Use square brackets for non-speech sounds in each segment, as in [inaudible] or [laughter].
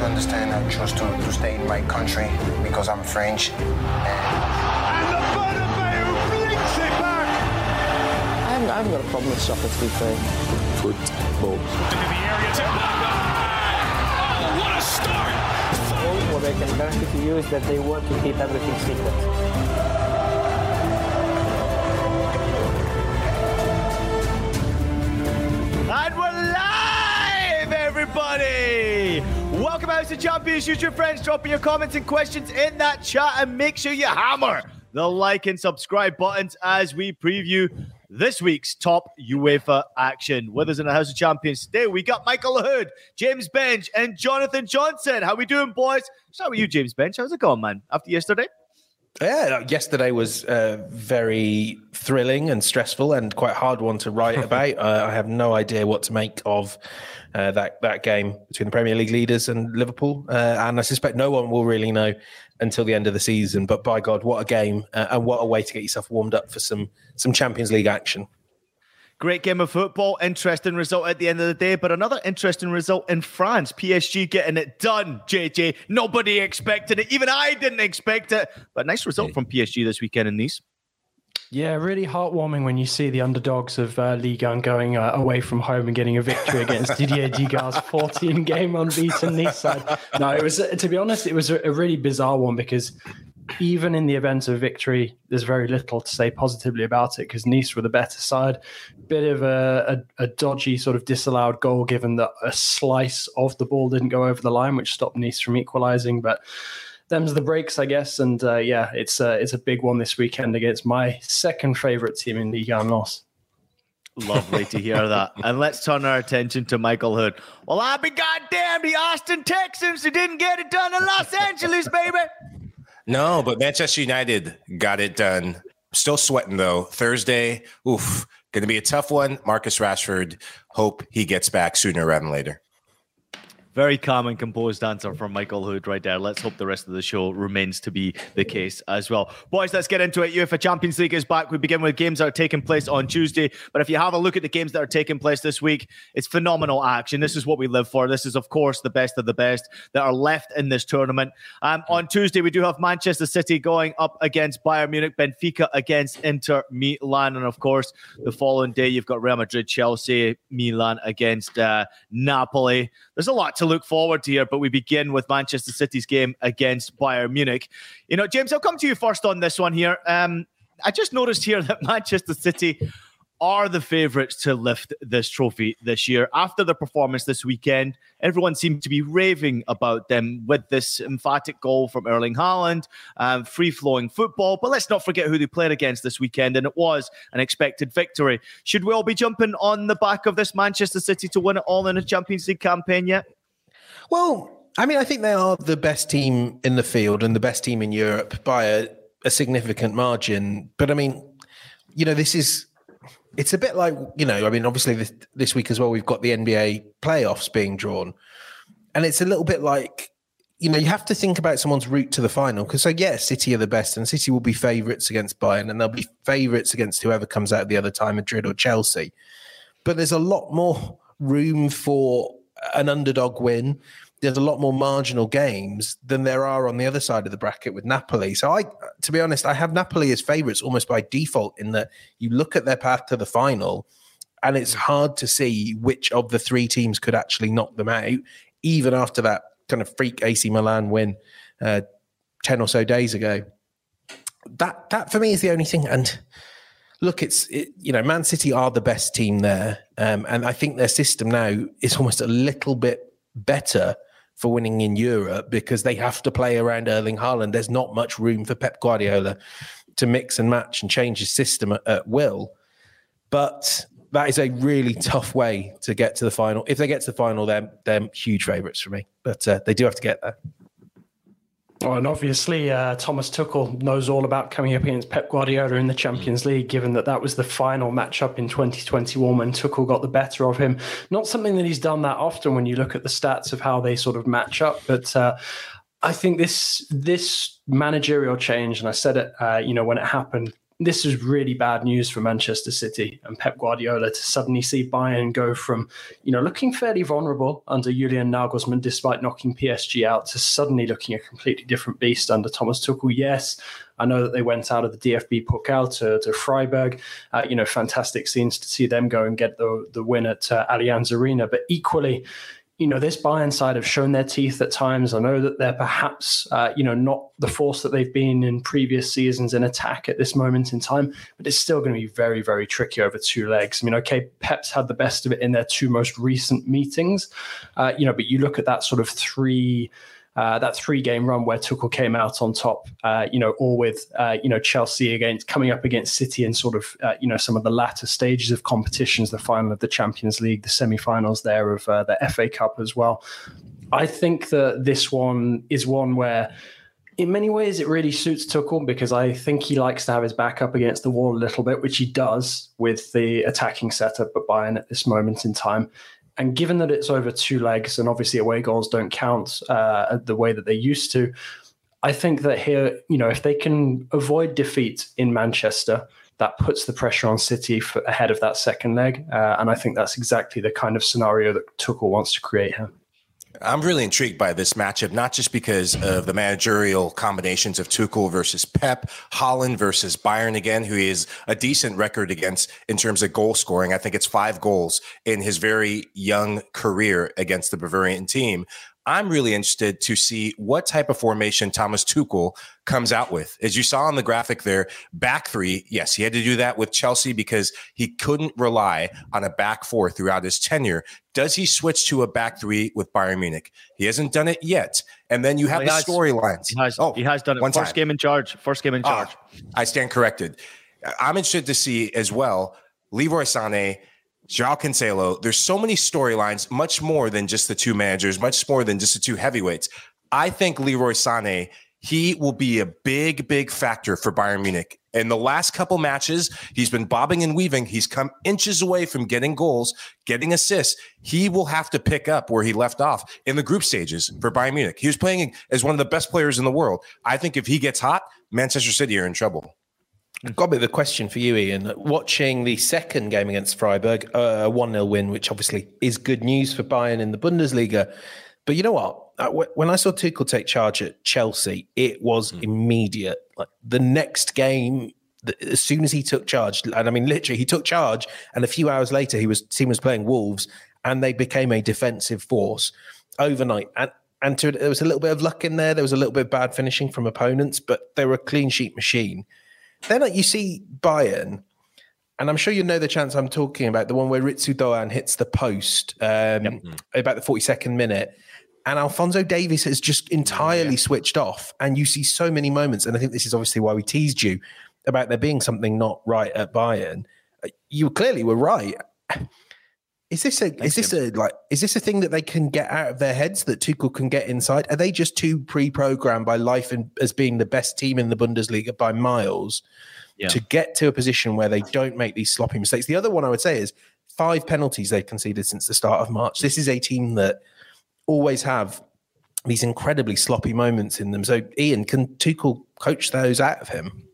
To understand I chose to, to stay in my country because I'm French. And And the Bernabeu blinks it back. I haven't, I haven't got a problem with soccer, to be fair. football. Into the area to Oh, what a start! What they can guarantee to you is that they want to keep everything secret. And we're live, everybody! Welcome out to Champions YouTube friends. Dropping your comments and questions in that chat and make sure you hammer the like and subscribe buttons as we preview this week's top UEFA action. With us in the House of Champions today, we got Michael Lahoud, James Benge, and Jonathan Johnson. How we doing, boys? Start with you, James Benge. How's it going, man? After yesterday? Yeah, yesterday was uh, very thrilling and stressful and quite a hard one to write [laughs] about. Uh, I have no idea what to make of uh, that that game between the Premier League leaders and Liverpool, uh, and I suspect no one will really know until the end of the season. But by God, what a game uh, and what a way to get yourself warmed up for some some Champions League action. Great game of football. Interesting result at the end of the day, but another interesting result in France. PSG getting it done, JJ. Nobody expected it. Even I didn't expect it. But nice result from PSG this weekend in Nice. Yeah, really heartwarming when you see the underdogs of uh, Ligue 1 going uh, away from home and getting a victory against Didier Digard's [laughs] 14 game unbeaten Nice side. No, it was, to be honest, it was a, a really bizarre one because even in the event of victory, there's very little to say positively about it because Nice were the better side. Bit of a, a, a dodgy sort of disallowed goal, given that a slice of the ball didn't go over the line, which stopped Nice from equalising. But them's the breaks, I guess. And uh, yeah, it's a, it's a big one this weekend against my second favourite team in Ligue 1 loss. Lovely to hear that. [laughs] And let's turn our attention to Michael Lahoud. Well, I'll be goddamn the Austin Texans who didn't get it done in Los Angeles, baby. No, but Manchester United got it done. Still sweating though. Thursday, oof, going to be a tough one. Marcus Rashford, hope he gets back sooner rather than later. Very calm and composed answer from Michael Lahoud right there. Let's hope the rest of the show remains to be the case as well. Boys, let's get into it. UEFA Champions League is back. We begin with games that are taking place on Tuesday. But if you have a look at the games that are taking place this week, it's phenomenal action. This is what we live for. This is, of course, the best of the best that are left in this tournament. Um, on Tuesday, we do have Manchester City going up against Bayern Munich, Benfica against Inter Milan. And of course, the following day, you've got Real Madrid, Chelsea, Milan against uh, Napoli. There's a lot to look forward to here, but we begin with Manchester City's game against Bayern Munich. You know, James, I'll come to you first on this one here. Um, I just noticed here [laughs] that Manchester City are the favourites to lift this trophy this year. After their performance this weekend, everyone seemed to be raving about them with this emphatic goal from Erling Haaland, um, free flowing football. But let's not forget who they played against this weekend, and it was an expected victory. Should we all be jumping on the back of this Manchester City to win it all in a Champions League campaign yet? Well, I mean, I think they are the best team in the field and the best team in Europe by a, a significant margin. But I mean, you know, this is it's a bit like you know, I mean, obviously this, this week as well, we've got the NBA playoffs being drawn, and it's a little bit like you know, you have to think about someone's route to the final because so yeah, City are the best, and City will be favourites against Bayern, and they'll be favourites against whoever comes out the other time, Madrid or Chelsea. But there's a lot more room for an underdog win. there's a lot more marginal games than there are on the other side of the bracket with Napoli. So I, to be honest, I have Napoli as favourites almost by default in that you look at their path to the final, and it's hard to see which of the three teams could actually knock them out, even after that kind of freak AC Milan win uh, ten or so days ago. That that for me is the only thing, and look, it's it, you know, Man City are the best team there, um, and I think their system now is almost a little bit better for winning in Europe because they have to play around Erling Haaland. There's not much room for Pep Guardiola to mix and match and change his system at, at will. But that is a really tough way to get to the final. If they get to the final, they're they're huge favourites for me. But uh, they do have to get there. Oh, and obviously, uh, Thomas Tuchel knows all about coming up against Pep Guardiola in the Champions League, given that that was the final matchup in 2021 when Tuchel got the better of him. Not something that he's done that often when you look at the stats of how they sort of match up, but. Uh, I think this this managerial change, and I said it, uh, you know, when it happened this is really bad news for Manchester City and Pep Guardiola to suddenly see Bayern go from, you know, looking fairly vulnerable under Julian Nagelsmann despite knocking PSG out to suddenly looking a completely different beast under Thomas Tuchel. Yes, I know that they went out of the DFB Pokal to, to Freiburg. Uh, you know, fantastic scenes to see them go and get the, the win at uh, Allianz Arena. But equally, you know, this Bayern side have shown their teeth at times. I know that they're perhaps, uh, you know, not the force that they've been in previous seasons in attack at this moment in time, but it's still going to be very, very tricky over two legs. I mean, okay, Pep's had the best of it in their two most recent meetings, uh, you know, but you look at that sort of three uh, that three game run where Tuchel came out on top, uh, you know, all with, uh, you know, Chelsea against coming up against City in sort of, uh, you know, some of the latter stages of competitions, the final of the Champions League, the semi finals there of uh, the FA Cup as well. I think that this one is one where, in many ways, it really suits Tuchel because I think he likes to have his back up against the wall a little bit, which he does with the attacking setup at Bayern at this moment in time. And given that it's over two legs, and obviously away goals don't count uh, the way that they used to, I think that here, you know, if they can avoid defeat in Manchester, that puts the pressure on City for, ahead of that second leg. Uh, and I think that's exactly the kind of scenario that Tuchel wants to create here. I'm really intrigued by this matchup, not just because of the managerial combinations of Tuchel versus Pep, Haaland versus Bayern again, who is a decent record against in terms of goal scoring. I think it's five goals in his very young career against the Bavarian team. I'm really interested to see what type of formation Thomas Tuchel comes out with. As you saw on the graphic there, back three, yes, he had to do that with Chelsea because he couldn't rely on a back four throughout his tenure. Does he switch to a back three with Bayern Munich? He hasn't done it yet. And then you have well, the storylines. He has, oh, he has done it. One First time. game in charge. First game in ah, charge. I stand corrected. I'm interested to see as well Leroy Sané Joao Cancelo, there's so many storylines, much more than just the two managers, much more than just the two heavyweights. I think Leroy Sané, he will be a big, big factor for Bayern Munich. In the last couple matches, he's been bobbing and weaving. He's come inches away from getting goals, getting assists. He will have to pick up where he left off in the group stages for Bayern Munich. He was playing as one of the best players in the world. I think if he gets hot, Manchester City are in trouble. Got a bit of a question for you, Ian. Watching the second game against Freiburg, a 1 0 win, which obviously is good news for Bayern in the Bundesliga. But you know what? Uh, when I saw Tuchel take charge at Chelsea, it was mm. immediate. Like the next game, as soon as he took charge, and I mean, literally, he took charge, and a few hours later, he was team was playing Wolves, and they became a defensive force overnight. And and to, there was a little bit of luck in there. There was a little bit of bad finishing from opponents, but they were a clean sheet machine. Then you see Bayern, and I'm sure you know the chance I'm talking about, the one where Ritsu Doan hits the post um, yep. about the 42nd minute. And Alphonso Davies has just entirely yeah. switched off. And you see so many moments. And I think this is obviously why we teased you about there being something not right at Bayern. You clearly were right. Is this a is this a like is this a thing that they can get out of their heads that Tuchel can get inside? Are they just too pre-programmed by life and as being the best team in the Bundesliga by miles yeah. to get to a position where they don't make these sloppy mistakes? The other one I would say is five penalties they've conceded since the start of March. This is a team that always have these incredibly sloppy moments in them. So Ian, can Tuchel coach those out of him?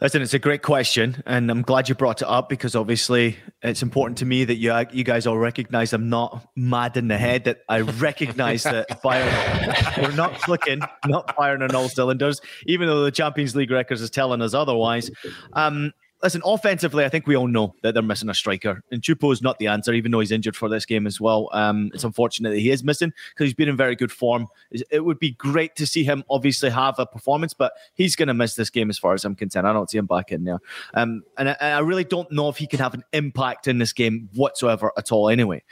Listen, it's a great question, and I'm glad you brought it up because obviously it's important to me that you you guys all recognize I'm not mad in the head. That I recognize that [laughs] we're not clicking, not firing on all cylinders, even though the Champions League records is telling us otherwise. Um, listen, offensively, I think we all know that they're missing a striker, and Choupo is not the answer, even though he's injured for this game as well. Um, it's unfortunate that he is missing because he's been in very good form. It would be great to see him obviously have a performance, but he's going to miss this game as far as I'm concerned. I don't see him back in there, um, and I, I really don't know if he can have an impact in this game whatsoever at all. Anyway.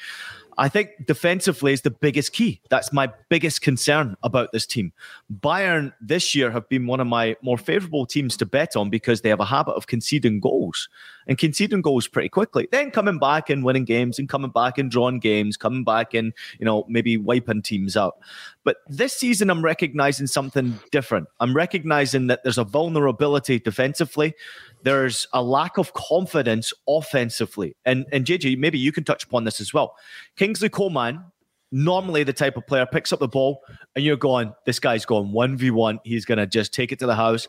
I think defensively is the biggest key. That's my biggest concern about this team. Bayern this year have been one of my more favorable teams to bet on because they have a habit of conceding goals and conceding goals pretty quickly. Then coming back and winning games and coming back and drawing games, coming back and, you know, maybe wiping teams out. But this season, I'm recognizing something different. I'm recognizing that there's a vulnerability defensively there's a lack of confidence offensively. And and JJ, maybe you can touch upon this as well. Kingsley Coman, normally the type of player picks up the ball and you're going, this guy's going 1v1. He's going to just take it to the house.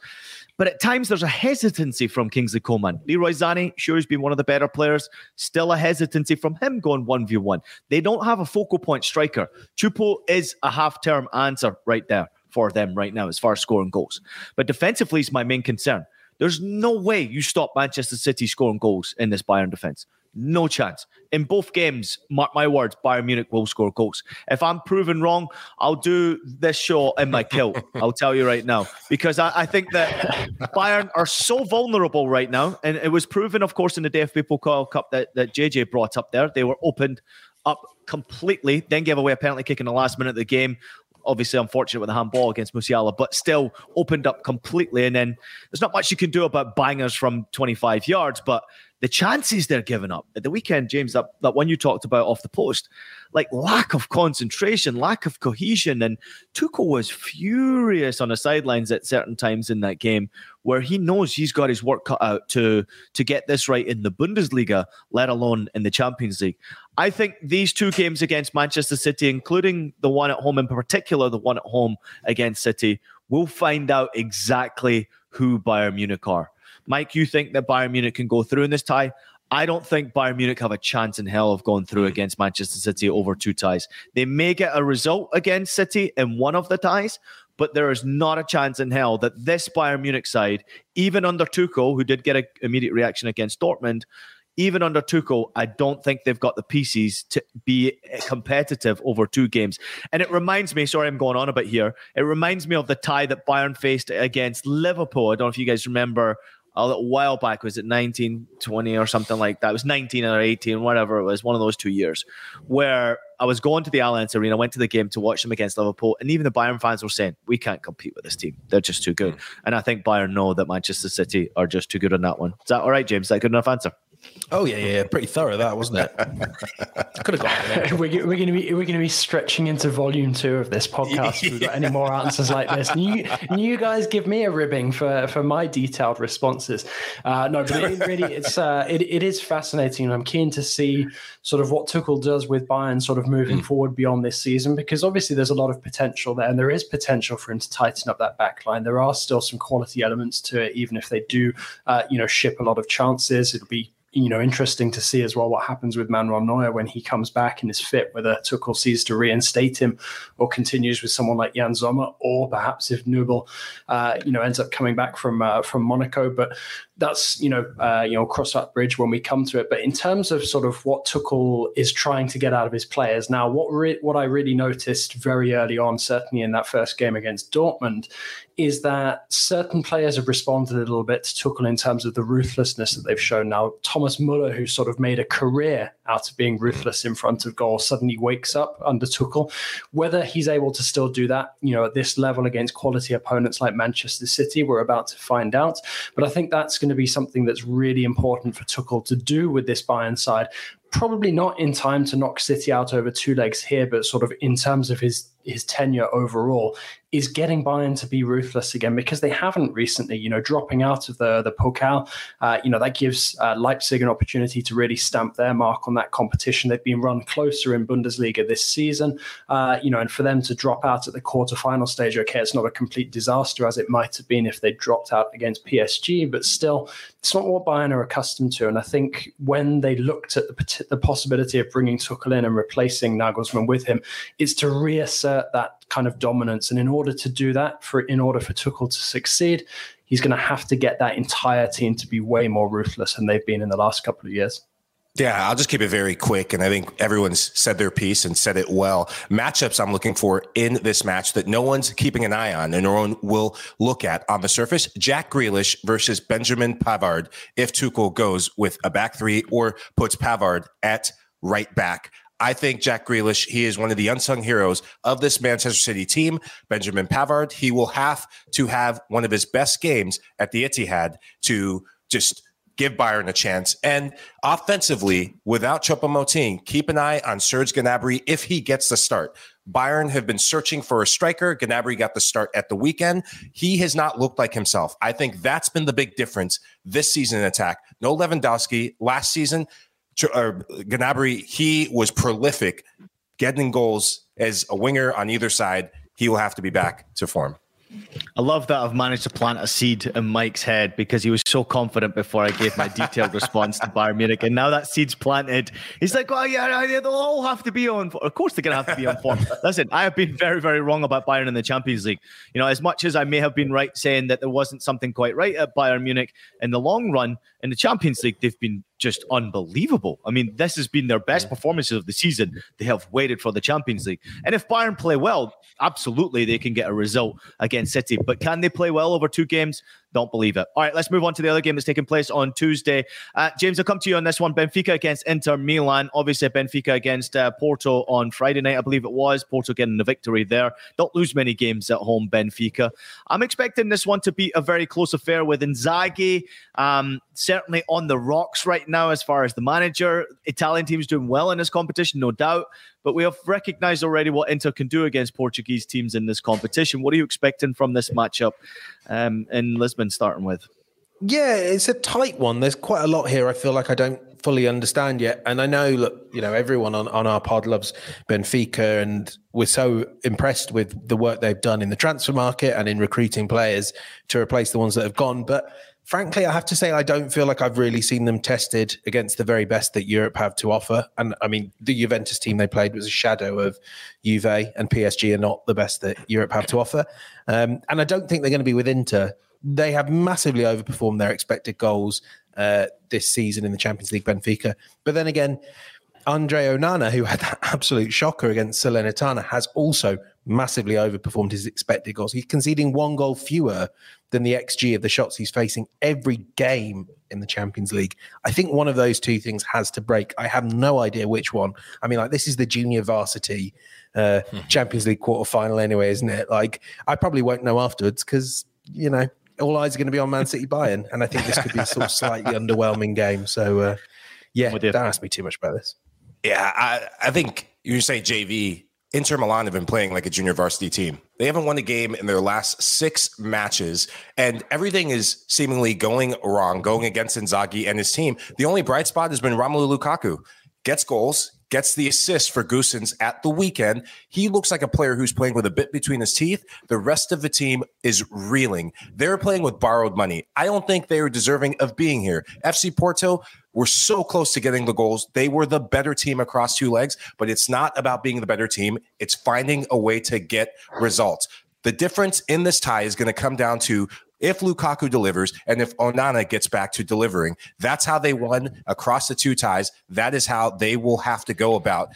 But at times there's a hesitancy from Kingsley Coman. Leroy Sané sure, he's been one of the better players. Still a hesitancy from him going 1v1. They don't have a focal point striker. Choupo is a half term answer right there for them right now as far as scoring goals. But defensively is my main concern. There's no way you stop Manchester City scoring goals in this Bayern defense. No chance. In both games, mark my words, Bayern Munich will score goals. If I'm proven wrong, I'll do this show in my kilt. [laughs] I'll tell you right now. Because I, I, think that Bayern are so vulnerable right now. And it was proven, of course, in the DFB Pokal Cup that, that JJ brought up there. They were opened up completely, then gave away a penalty kick in the last minute of the game obviously unfortunate with the handball against Musiala, but still opened up completely. And then there's not much you can do about bangers from 25 yards, but the chances they're giving up at the weekend, James, that, that one you talked about off the post, like lack of concentration, lack of cohesion. And Tuchel was furious on the sidelines at certain times in that game where he knows he's got his work cut out to, to get this right in the Bundesliga, let alone in the Champions League. I think these two games against Manchester City, including the one at home in particular, the one at home against City, we'll find out exactly who Bayern Munich are. Mike, you think that Bayern Munich can go through in this tie? I don't think Bayern Munich have a chance in hell of going through mm. against Manchester City over two ties. They may get a result against City in one of the ties, but there is not a chance in hell that this Bayern Munich side, even under Tuchel, who did get an immediate reaction against Dortmund, even under Tuchel, I don't think they've got the pieces to be competitive over two games. And it reminds me, sorry, I'm going on a bit here. It reminds me of the tie that Bayern faced against Liverpool. I don't know if you guys remember a little while back. Was it 19, 20 or something like that? It was 19 or 18, whatever it was, one of those two years where I was going to the Allianz Arena, went to the game to watch them against Liverpool, and even the Bayern fans were saying, we can't compete with this team. They're just too good. Mm. And I think Bayern know that Manchester City are just too good on that one. Is that all right, James? Is that good enough answer? Oh yeah, yeah, pretty thorough that wasn't it? Could have got. we're, we're going to be we're going to be stretching into volume two of this podcast. If we've got any more answers like this, and you, and you guys give me a ribbing for for my detailed responses. Uh, no, but it, really, it's uh, it, it is fascinating, and I'm keen to see sort of what Tuchel does with Bayern, sort of moving mm. forward beyond this season, because obviously there's a lot of potential there, and there is potential for him to tighten up that back line. There are still some quality elements to it, even if they do, uh, you know, ship a lot of chances. It'll be you know, interesting to see as well what happens with Manuel Neuer when he comes back and is fit, whether Tuchel sees to reinstate him or continues with someone like Yann Sommer, or perhaps if Nubel, uh, you know, ends up coming back from uh, from Monaco. But that's you know uh, you know cross that bridge when we come to it. But in terms of sort of what Tuchel is trying to get out of his players now, what re- what I really noticed very early on, certainly in that first game against Dortmund, is that certain players have responded a little bit to Tuchel in terms of the ruthlessness that they've shown. Now, Thomas Muller, who sort of made a career out of being ruthless in front of goal, suddenly wakes up under Tuchel. Whether he's able to still do that, you know, at this level against quality opponents like Manchester City, we're about to find out. But I think that's going to be something that's really important for Tuchel to do with this Bayern side probably not in time to knock City out over two legs here, but sort of in terms of his his tenure overall, is getting Bayern to be ruthless again because they haven't recently. You know, dropping out of the the Pokal, uh, you know that gives uh, Leipzig an opportunity to really stamp their mark on that competition. They've been run closer in Bundesliga this season, uh, you know, and for them to drop out at the quarterfinal stage, okay, it's not a complete disaster as it might have been if they dropped out against PSG, but still, it's not what Bayern are accustomed to. And I think when they looked at the, the possibility of bringing Tuchel in and replacing Nagelsmann with him, is to reassert that kind of dominance. And in order to do that, for in order for Tuchel to succeed, he's going to have to get that entire team to be way more ruthless than they've been in the last couple of years. Yeah, I'll just keep it very quick. And I think everyone's said their piece and said it well. Matchups I'm looking for in this match that no one's keeping an eye on and no one will look at on the surface. Jack Grealish versus Benjamin Pavard if Tuchel goes with a back three or puts Pavard at right back. I think Jack Grealish, he is one of the unsung heroes of this Manchester City team. Benjamin Pavard, he will have to have one of his best games at the Etihad to just give Bayern a chance. And offensively, without Choupo-Moting, keep an eye on Serge Gnabry if he gets the start. Bayern have been searching for a striker. Gnabry got the start at the weekend. He has not looked like himself. I think that's been the big difference this season in attack. No Lewandowski last season uh, Gnabry, he was prolific getting goals as a winger on either side. He will have to be back to form. I love that I've managed to plant a seed in Mike's head because he was so confident before I gave my detailed [laughs] response to Bayern Munich. And now that seed's planted, he's like, oh, well, yeah, they'll all have to be on. Of course, they're going to have to be on form. [laughs] Listen, I have been very, very wrong about Bayern in the Champions League. You know, as much as I may have been right saying that there wasn't something quite right at Bayern Munich in the long run, in the Champions League, they've been just unbelievable. I mean, this has been their best performances of the season. They have waited for the Champions League. And if Bayern play well, absolutely they can get a result against City. But can they play well over two games? Don't believe it. All right, let's move on to the other game that's taking place on Tuesday. Uh, James, I'll come to you on this one. Benfica against Inter Milan. Obviously, Benfica against uh, Porto on Friday night, I believe it was. Porto getting the victory there. Don't lose many games at home, Benfica. I'm expecting this one to be a very close affair with Inzaghi. Um, certainly on the rocks right now as far as the manager. Italian team's doing well in this competition, no doubt. But we have recognized already what Inter can do against Portuguese teams in this competition. What are you expecting from this matchup um, in Lisbon, starting with? Yeah, it's a tight one. There's quite a lot here. I feel like I don't fully understand yet. And I know, look, you know, everyone on, on our pod loves Benfica, and we're so impressed with the work they've done in the transfer market and in recruiting players to replace the ones that have gone. But frankly, I have to say, I don't feel like I've really seen them tested against the very best that Europe have to offer. And I mean, the Juventus team they played was a shadow of Juve, and PSG are not the best that Europe have to offer. Um, and I don't think they're going to be with Inter. They have massively overperformed their expected goals uh, this season in the Champions League, Benfica. But then again, Andre Onana, who had that [laughs] absolute shocker against Salernitana, has also massively overperformed his expected goals. He's conceding one goal fewer than the XG of the shots he's facing every game in the Champions League. I think one of those two things has to break. I have no idea which one. I mean, like, this is the junior varsity uh, hmm. Champions League quarter final, anyway, isn't it? Like, I probably won't know afterwards because, you know, all eyes are going to be on Man City Bayern. And I think this could be a sort of slightly [laughs] underwhelming game. So, uh, yeah, don't ask me too much about this. Yeah, I, I think you say JV. Inter Milan have been playing like a junior varsity team. They haven't won a game in their last six matches, and everything is seemingly going wrong, going against Inzaghi and his team. The only bright spot has been Romelu Lukaku. Gets goals, gets the assist for Gosens at the weekend. He looks like a player who's playing with a bit between his teeth. The rest of the team is reeling. They're playing with borrowed money. I don't think they are deserving of being here. FC Porto, were so close to getting the goals. They were the better team across two legs, but it's not about being the better team. It's finding a way to get results. The difference in this tie is going to come down to if Lukaku delivers and if Onana gets back to delivering. That's how they won across the two ties. That is how they will have to go about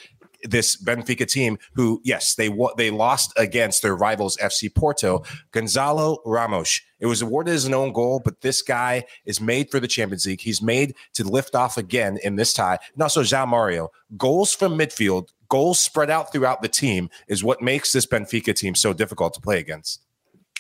this Benfica team, who yes, they they lost against their rivals FC Porto. Gonzalo Ramos. It was awarded as an own goal, but this guy is made for the Champions League. He's made to lift off again in this tie. And also João Mario. Goals from midfield, goals spread out throughout the team is what makes this Benfica team so difficult to play against.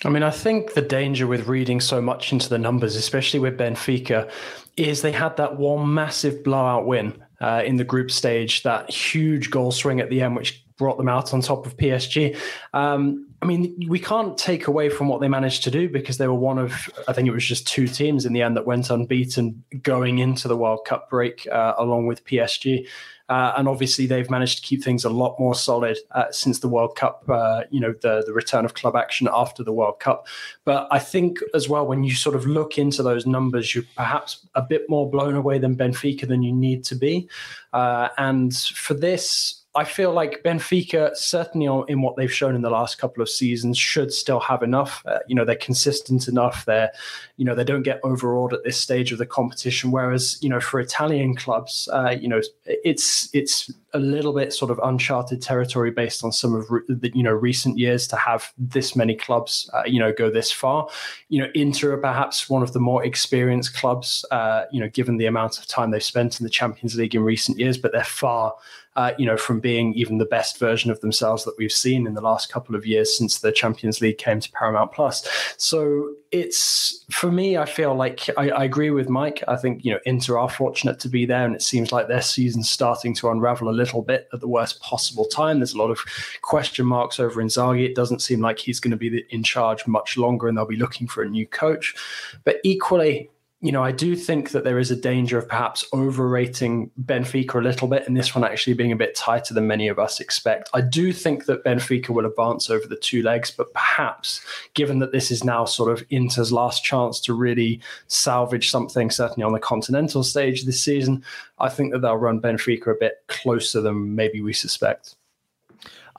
I mean, I think the danger with reading so much into the numbers, especially with Benfica, is they had that one massive blowout win uh, in the group stage. That huge goal swing at the end, which brought them out on top of PSG. Um, I mean, we can't take away from what they managed to do because they were one of, I think it was just two teams in the end that went unbeaten going into the World Cup break, uh, along with PSG. Uh, and obviously, they've managed to keep things a lot more solid uh, since the World Cup, uh, you know, the, the return of club action after the World Cup. But I think as well, when you sort of look into those numbers, you're perhaps a bit more blown away than Benfica than you need to be. Uh, and for this, I feel like Benfica, certainly in what they've shown in the last couple of seasons, should still have enough. Uh, you know, they're consistent enough. They're, you know, they don't get overawed at this stage of the competition. Whereas, you know, for Italian clubs, uh, you know, it's it's a little bit sort of uncharted territory based on some of the you know recent years to have this many clubs, uh, you know, go this far. You know, Inter are perhaps one of the more experienced clubs, uh, you know, given the amount of time they've spent in the Champions League in recent years, but they're far uh, you know, from being even the best version of themselves that we've seen in the last couple of years since the Champions League came to Paramount Plus. So it's for me, I feel like I, I, agree with Mike. I think you know Inter are fortunate to be there, and it seems like their season's starting to unravel a little bit at the worst possible time. There's a lot of question marks over Inzaghi. It doesn't seem like he's going to be in charge much longer, and they'll be looking for a new coach. But equally, you know, I do think that there is a danger of perhaps overrating Benfica a little bit, and this one actually being a bit tighter than many of us expect. I do think that Benfica will advance over the two legs, but perhaps given that this is now sort of Inter's last chance to really salvage something, certainly on the continental stage this season, I think that they'll run Benfica a bit closer than maybe we suspect.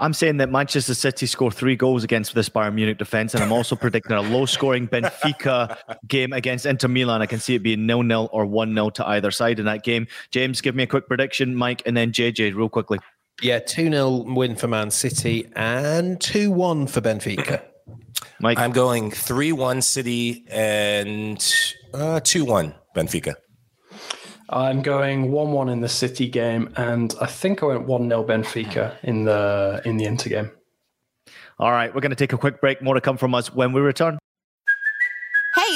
I'm saying that Manchester City score three goals against this Bayern Munich defence, and I'm also [laughs] predicting a low-scoring Benfica game against Inter Milan. I can see it being nil-nil or one-nil to either side in that game. James, give me a quick prediction, Mike, and then JJ, real quickly. Yeah, 2 0 win for Man City and 2 1 for Benfica. Mike? I'm going 3 1 City and 2 uh, 1 Benfica. I'm going one-one in the City game, and I think I went one 0 Benfica in the in the Inter game. All right, we're going to take a quick break. More to come from us when we return.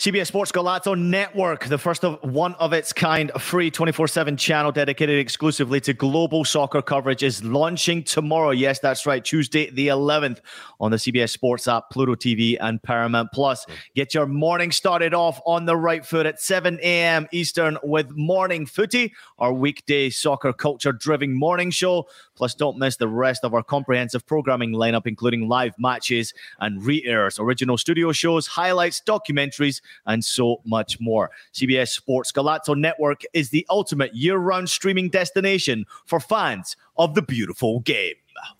CBS Sports Golazo Network, the first of one of its kind, free 24 7 channel dedicated exclusively to global soccer coverage, is launching tomorrow. Yes, that's right, Tuesday, the 11th, on the CBS Sports app, Pluto TV, and Paramount Plus. Get your morning started off on the right foot at 7 a.m. Eastern with Morning Footy, our weekday soccer culture driven morning show. Plus, don't miss the rest of our comprehensive programming lineup, including live matches and re airs, original studio shows, highlights, documentaries and so much more. CBS Sports Golazo Network is the ultimate year round streaming destination for fans of the beautiful game.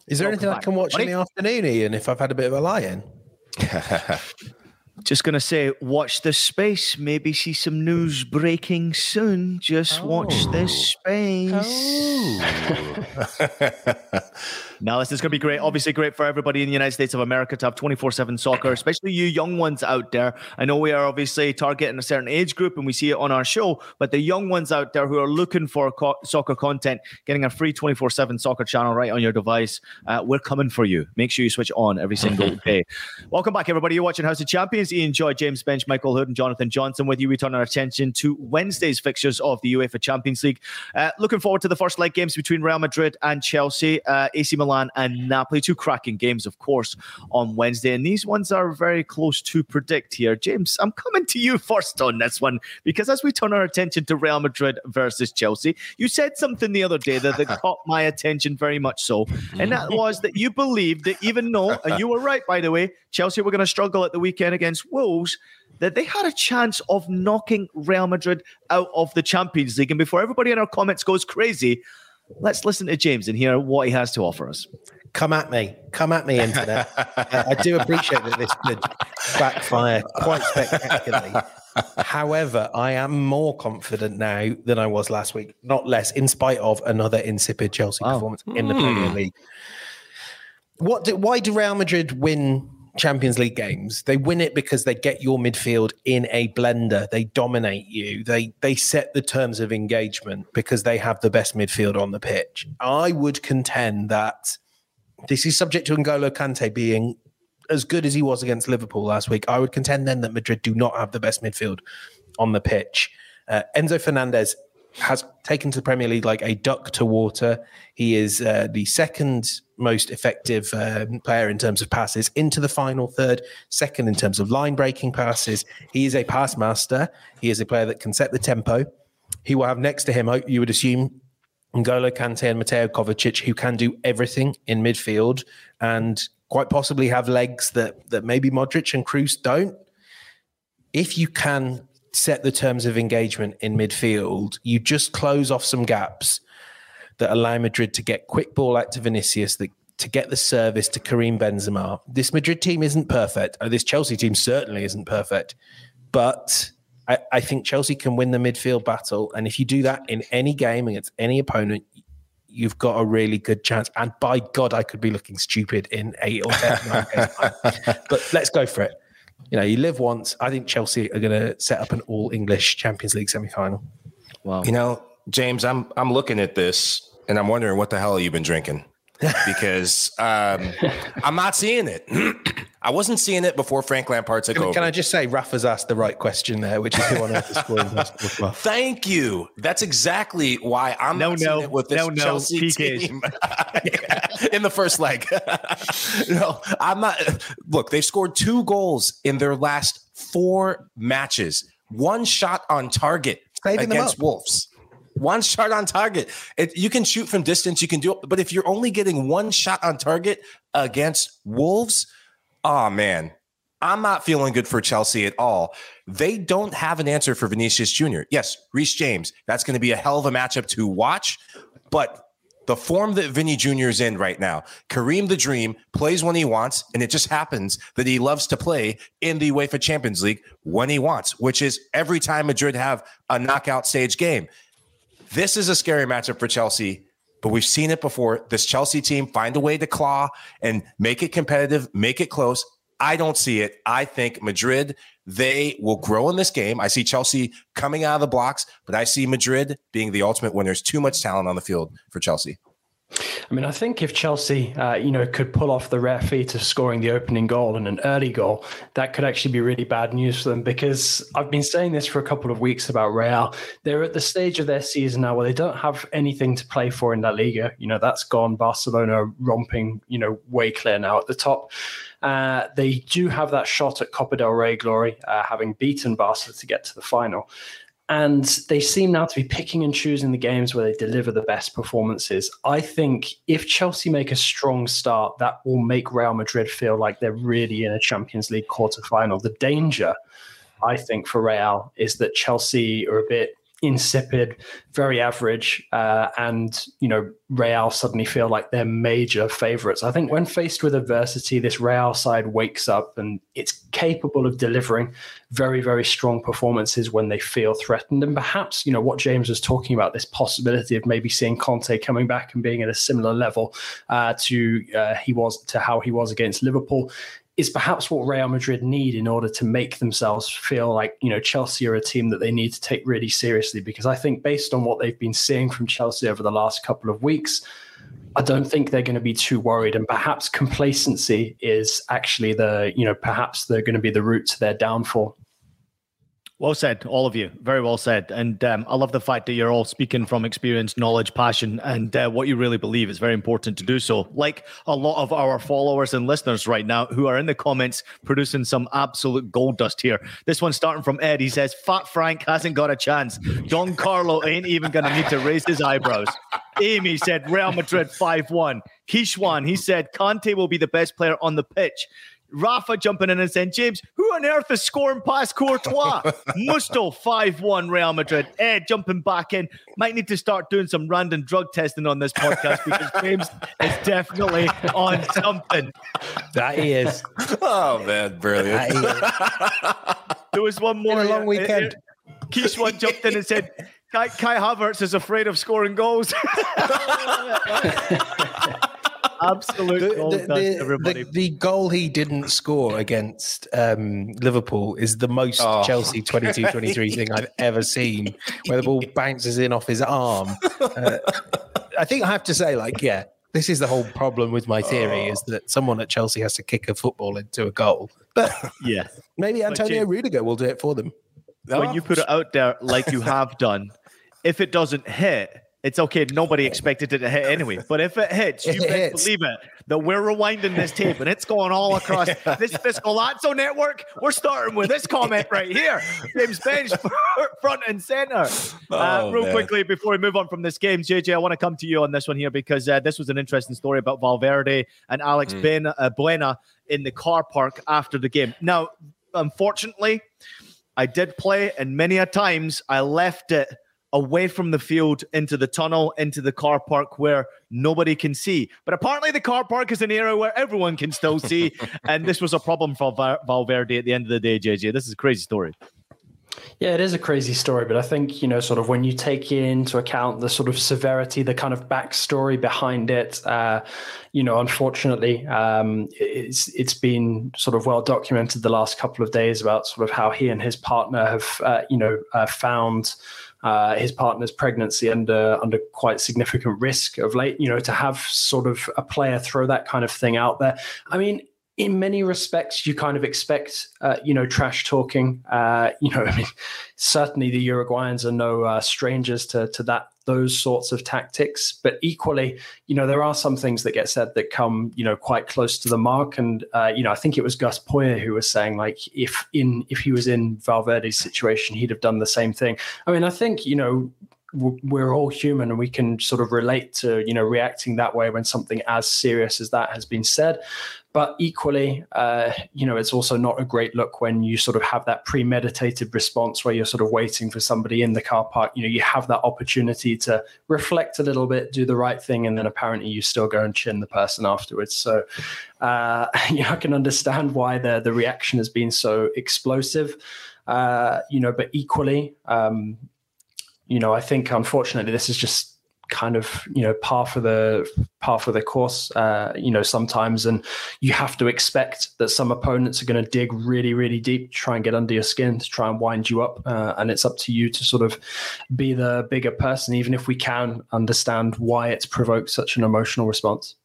Is there Welcome anything back. I can watch in the afternoon, Ian, if I've had a bit of a lie in? [laughs] Just gonna say, watch this space. Maybe see some news breaking soon. Just oh. watch this oh. space. Oh. [laughs] [laughs] Now, this is going to be great. Obviously, great for everybody in the United States of America to have 24 7 soccer, especially you young ones out there. I know we are obviously targeting a certain age group and we see it on our show, but the young ones out there who are looking for co- soccer content, getting a free 24 7 soccer channel right on your device, uh, we're coming for you. Make sure you switch on every single [laughs] day. Welcome back, everybody. You're watching House of Champions. Ian Joy, James Benge, Michael Lahoud, and Jonathan Johnson with you. We turn our attention to Wednesday's fixtures of the UEFA Champions League. Uh, looking forward to the first leg games between Real Madrid and Chelsea, uh, AC Milan and Napoli. Two cracking games, of course, on Wednesday. And these ones are very close to predict here. James, I'm coming to you [laughs] first on this one because as we turn our attention to Real Madrid versus Chelsea, you said something the other day that, that [laughs] caught my attention very much so. And that was that you believed that even though, and you were right, by the way, Chelsea were going to struggle at the weekend against Wolves, that they had a chance of knocking Real Madrid out of the Champions League. And before everybody in our comments goes crazy, let's listen to James and hear what he has to offer us. Come at me. Come at me, internet. [laughs] uh, I do appreciate that this could backfire quite spectacularly. However, I am more confident now than I was last week, not less, in spite of another insipid Chelsea wow. performance in the Premier Hmm. League. What? Do, why do Real Madrid win Champions League games? They win it because they get your midfield in a blender. They dominate you. They they set the terms of engagement because they have the best midfield on the pitch. I would contend that this is subject to N'Golo Kante being as good as he was against Liverpool last week. I would contend then that Madrid do not have the best midfield on the pitch. Uh, Enzo Fernandez has taken to the Premier League like a duck to water. He is uh, the second most effective um, player in terms of passes into the final third, second in terms of line breaking passes. He is a pass master. He is a player that can set the tempo. He will have next to him, you would assume, N'Golo Kante and Mateo Kovacic, who can do everything in midfield and quite possibly have legs that that maybe Modric and Kroos don't. If you can set the terms of engagement in midfield, you just close off some gaps that allow Madrid to get quick ball out to Vinicius, that, to get the service to Karim Benzema. This Madrid team isn't perfect. Uh, This Chelsea team certainly isn't perfect, but I, I think Chelsea can win the midfield battle. And if you do that in any game against any opponent, you've got a really good chance. And by God, I could be looking stupid in eight or ten. [laughs] but let's go for it. You know, you live once. I think Chelsea are going to set up an all English Champions League semi final. Wow. You know, James, I'm I'm looking at this and I'm wondering what the hell you've been drinking because um, I'm not seeing it. [clears throat] I wasn't seeing it before Frank Lampard took Can, over. can I just say, Rafa's asked the right question there, which is who on earth is scoring? [laughs] Thank you. That's exactly why I'm No, not seeing no, it with this no, no, Chelsea PKs. team [laughs] [laughs] in the first leg. no, I'm not. Look, they've scored two goals in their last four matches. One shot on target Saving against. Wolves. One shot on target. It, you can shoot from distance. You can do it, but if you're only getting one shot on target against Wolves, oh man, I'm not feeling good for Chelsea at all. They don't have an answer for Vinicius Jr. Yes, Reece James. That's going to be a hell of a matchup to watch, but the form that Vinny Jr. is in right now, Karim the Dream plays when he wants, and it just happens that he loves to play in the UEFA Champions League when he wants, which is every time Madrid have a knockout stage game. This is a scary matchup for Chelsea, but we've seen it before. This Chelsea team find a way to claw and make it competitive, make it close. I don't see it. I think Madrid, they will grow in this game. I see Chelsea coming out of the blocks, but I see Madrid being the ultimate winner. There's too much talent on the field for Chelsea. I mean, I think if Chelsea, uh, you know, could pull off the rare feat of scoring the opening goal and an early goal, that could actually be really bad news for them. Because I've been saying this for a couple of weeks about Real. They're at the stage of their season now where they don't have anything to play for in La Liga. You know, that's gone. Barcelona romping, you know, way clear now at the top. Uh, they do have that shot at Copa del Rey glory, uh, having beaten Barca to get to the final. And they seem now to be picking and choosing the games where they deliver the best performances. I think if Chelsea make a strong start, that will make Real Madrid feel like they're really in a Champions League quarterfinal. The danger, I think, for Real is that Chelsea are a bit insipid, very average, uh, and you know Real suddenly feel like they're major favourites. I think when faced with adversity, this Real side wakes up and it's capable of delivering very, very strong performances when they feel threatened. And perhaps you know what James was talking about this possibility of maybe seeing Kante coming back and being at a similar level uh, to uh, he was to how he was against Liverpool is perhaps what Real Madrid need in order to make themselves feel like, you know, Chelsea are a team that they need to take really seriously. Because I think based on what they've been seeing from Chelsea over the last couple of weeks, I don't think they're going to be too worried, and perhaps complacency is actually the you know perhaps they're going to be the root to their downfall. Well said, all of you. Very well said. And um, I love the fact that you're all speaking from experience, knowledge, passion, and uh, what you really believe. It's very important to do so. Like a lot of our followers and listeners right now who are in the comments producing some absolute gold dust here. This one starting from Ed. He says, Fat Frank hasn't got a chance. Don Carlo ain't even going to need to raise his eyebrows. Amy said, Real Madrid 5 1. Kishwan, he said, Kante will be the best player on the pitch. Rafa jumping in and saying, James, who on earth is scoring past Courtois? [laughs] Musto 5 1 Real Madrid. Ed jumping back in. Might need to start doing some random drug testing on this podcast because James is definitely on something. That he is. Oh, man, brilliant. There was one more. Been a long weekend. Kishwan jumped in and said, Kai, Kai Havertz is afraid of scoring goals. [laughs] Absolute The, gold the- dust, everybody. the- the goal he didn't score against um, Liverpool is the most Oh. Chelsea 22 23 thing I've ever seen, where the ball bounces in off his arm. Uh, I think I have to say, like, yeah, this is the whole problem with my theory is that someone at Chelsea has to kick a football into a goal. But [laughs] yeah. maybe Antonio Rudiger will do it for them. when you put it out there like you [laughs] have done, if it doesn't hit, it's okay. Nobody expected it to hit anyway. But if it hits, you it best hits. believe it that we're rewinding this tape and it's going all across [laughs] this Fiscolazzo network. We're starting with this comment right here. James Benge [laughs] front and center. uh, Oh, real man. quickly before we move on from this game, JJ, I want to come to you on this one here because uh, this was an interesting story about Valverde and Alex Mm. ben, uh, Baena in the car park after the game. Now, unfortunately, I did play, and many a times I left it away from the field into the tunnel, into the car park where nobody can see. But apparently, the car park is an area where everyone can still see, [laughs] and this was a problem for Valverde at the end of the day. JJ, this is a crazy story. Yeah, it is a crazy story, but I think, you know, sort of when you take into account the sort of severity, the kind of backstory behind it, uh, you know, unfortunately, um, it's it's been sort of well documented the last couple of days about sort of how he and his partner have, uh, you know, uh, found uh, his partner's pregnancy under under quite significant risk of late. You know, to have sort of a player throw that kind of thing out there. I mean, in many respects, you kind of expect, uh, you know, trash talking. Uh, [laughs] you know, I mean, certainly the Uruguayans are no uh, strangers to to that those sorts of tactics. But equally, you know, there are some things that get said that come, you know, quite close to the mark. And uh, you know, I think it was Gus Poyet who was saying like, if in if he was in Valverde's situation, he'd have done the same thing. I mean, I think you know we're all human and we can sort of relate to you know reacting that way when something as serious as that has been said but equally uh, you know it's also not a great look when you sort of have that premeditated response where you're sort of waiting for somebody in the car park. You know you have that opportunity to reflect a little bit do the right thing and then apparently you still go and chin the person afterwards. So uh, [laughs] you know i can understand why the the reaction has been so explosive. Uh, you know but equally um, you know, I think unfortunately this is just kind of you know par for the par for the course. Uh, you know, sometimes, and you have to expect that some opponents are going to dig really, really deep, try and get under your skin, to try and wind you up, uh, and it's up to you to sort of be the bigger person, even if we can understand why it's provoked such an emotional response.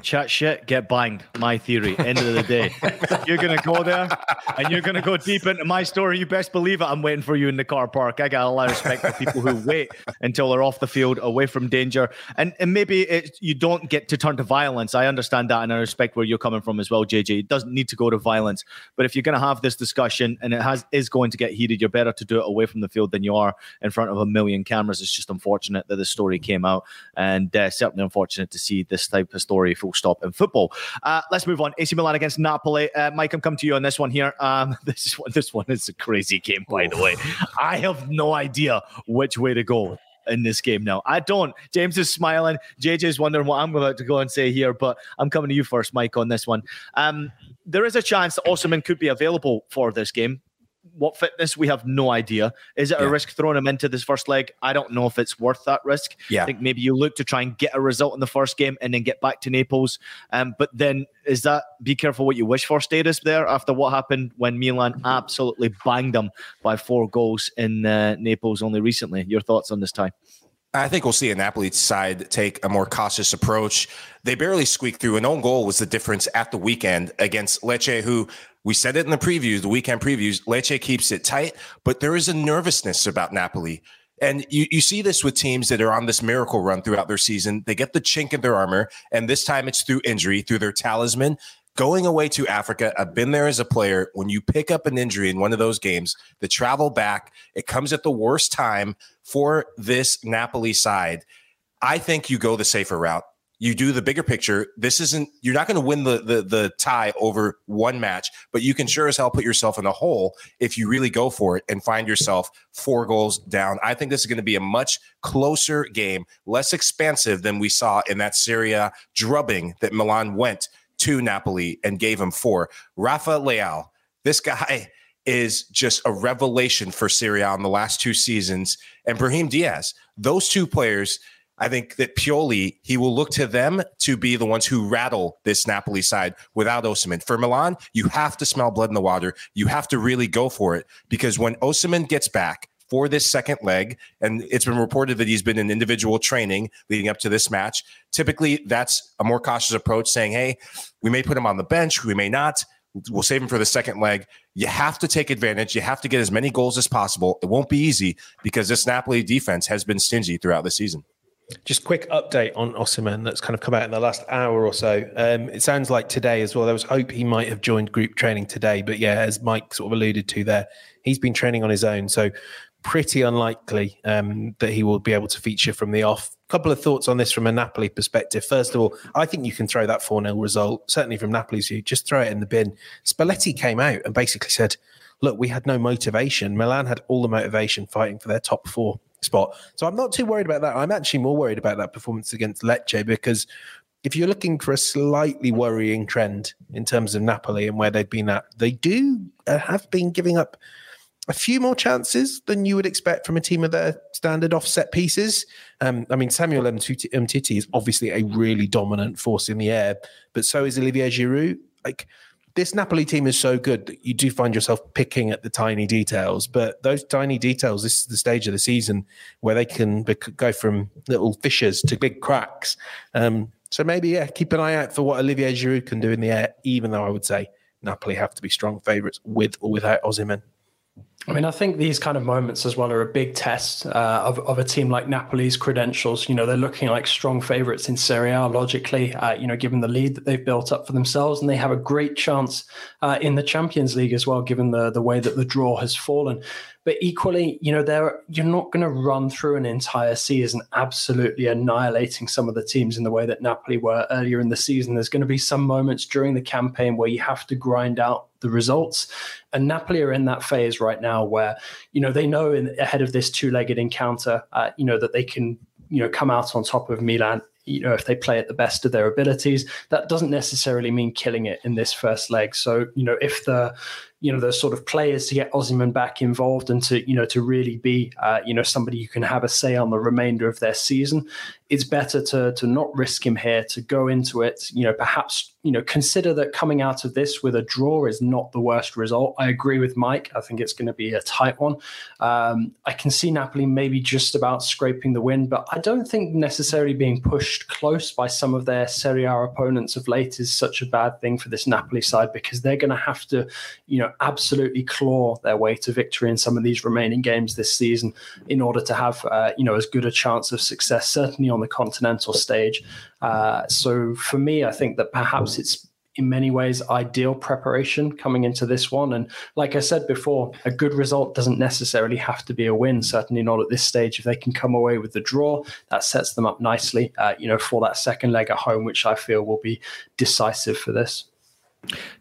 Chat shit, get banged. My theory. End of the day. [laughs] you're gonna go there and you're gonna go deep into my story. You best believe it. I'm waiting for you in the car park. I got a lot of respect for people who [laughs] wait until they're off the field, away from danger. And and maybe it, you don't get to turn to violence. I understand that and I respect where you're coming from as well, JJ. It doesn't need to go to violence. But if you're gonna have this discussion and it has is going to get heated, you're better to do it away from the field than you are in front of a million cameras. It's just unfortunate that this story came out and uh, certainly unfortunate to see this type of story full stop in football. Uh, let's move on. AC Milan against Napoli. Uh, Mike, I'm coming to you on this one here. Um, [laughs] this is one. This one is a crazy game, by the way. I have no idea which way to go in this game now. I don't. James is smiling. JJ's wondering what I'm about to go and say here, but I'm coming to you first, Mike, on this one. Um, there is a chance that Osimhen could be available for this game. What fitness? We have no idea. Is it a risk throwing him into this first leg? I don't know if it's worth that risk. Yeah. I think maybe you look to try and get a result in the first game and then get back to Naples. Um, but then is that be careful what you wish for status there after what happened when Milan absolutely banged them by four goals in uh, Naples only recently? Your thoughts on this time? I think we'll see a Napoli side take a more cautious approach. They barely squeaked through. An own goal was the difference at the weekend against Lecce, who we said it in the previews, the weekend previews. Lecce keeps it tight, but there is a nervousness about Napoli. And you, you see this with teams that are on this miracle run throughout their season. They get the chink in their armor, and this time it's through injury, through their talisman. Going away to Africa, I've been there as a player. When you pick up an injury in one of those games, the travel back, it comes at the worst time for this Napoli side. I think you go the safer route. You do the bigger picture. This isn't you're not going to win the, the the tie over one match, but you can sure as hell put yourself in a hole if you really go for it and find yourself four goals down. I think this is going to be a much closer game, less expansive than we saw in that Serie A drubbing that Milan went to Napoli and gave him four. Rafa Leao, this guy is just a revelation for Serie A in the last two seasons. And Brahim Diaz, those two players, I think that Pioli, he will look to them to be the ones who rattle this Napoli side without Osimhen. For Milan, you have to smell blood in the water. You have to really go for it because when Osimhen gets back, for this second leg. And it's been reported that he's been in individual training leading up to this match. Typically, that's a more cautious approach saying, hey, we may put him on the bench, we may not. We'll save him for the second leg. You have to take advantage. You have to get as many goals as possible. It won't be easy because this Napoli defense has been stingy throughout the season. Just quick update on Osimhen that's kind of come out in the last hour or so. Um, it sounds like today as well. There was hope he might have joined group training today, but yeah, as Mike sort of alluded to there, he's been training on his own. So pretty unlikely um, that he will be able to feature from the off. Couple of thoughts on this from a Napoli perspective. First of all, I think you can throw that 4 0 result, certainly from Napoli's view, just throw it in the bin. Spalletti came out and basically said, Look, we had no motivation. Milan had all the motivation fighting for their top four spot. So I'm not too worried about that. I'm actually more worried about that performance against Lecce because if you're looking for a slightly worrying trend in terms of Napoli and where they've been at, they do uh, have been giving up a few more chances than you would expect from a team of their standard offset pieces. Um, I mean, Samuel Umtiti is obviously a really dominant force in the air, but so is Olivier Giroud. Like this Napoli team is so good that you do find yourself picking at the tiny details. But those tiny details, this is the stage of the season where they can go from little fissures to big cracks. Um, so maybe yeah, keep an eye out for what Olivier Giroud can do in the air. Even though I would say Napoli have to be strong favourites with or without Osimhen. I mean, I think these kind of moments as well are a big test uh, of, of a team like Napoli's credentials. You know, they're looking like strong favourites in Serie A, logically, uh, you know, given the lead that they've built up for themselves. And they have a great chance uh, in the Champions League as well, given the, the way that the draw has fallen. But equally, you know, they're, you're not going to run through an entire season absolutely annihilating some of the teams in the way that Napoli were earlier in the season. There's going to be some moments during the campaign where you have to grind out the results. And Napoli are in that phase right now where, you know, they know in, ahead of this two legged encounter, uh, you know, that they can, you know, come out on top of Milan you know, if they play at the best of their abilities, that doesn't necessarily mean killing it in this first leg. So, you know, if the you know the sort of players to get Osimhen back involved and to you know to really be uh, you know somebody who can have a say on the remainder of their season. It's better to to not risk him here to go into it. You know, perhaps you know consider that coming out of this with a draw is not the worst result. I agree with Mike. I think it's going to be a tight one. Um, I can see Napoli maybe just about scraping the win, but I don't think necessarily being pushed close by some of their Serie A opponents of late is such a bad thing for this Napoli side because they're going to have to you know absolutely claw their way to victory in some of these remaining games this season in order to have uh, you know as good a chance of success, certainly on the continental stage. Uh, so for me, I think that perhaps it's in many ways ideal preparation coming into this one. And like I said before, a good result doesn't necessarily have to be a win. Certainly not at this stage. If they can come away with the draw, that sets them up nicely, uh, you know, for that second leg at home, which I feel will be decisive for this.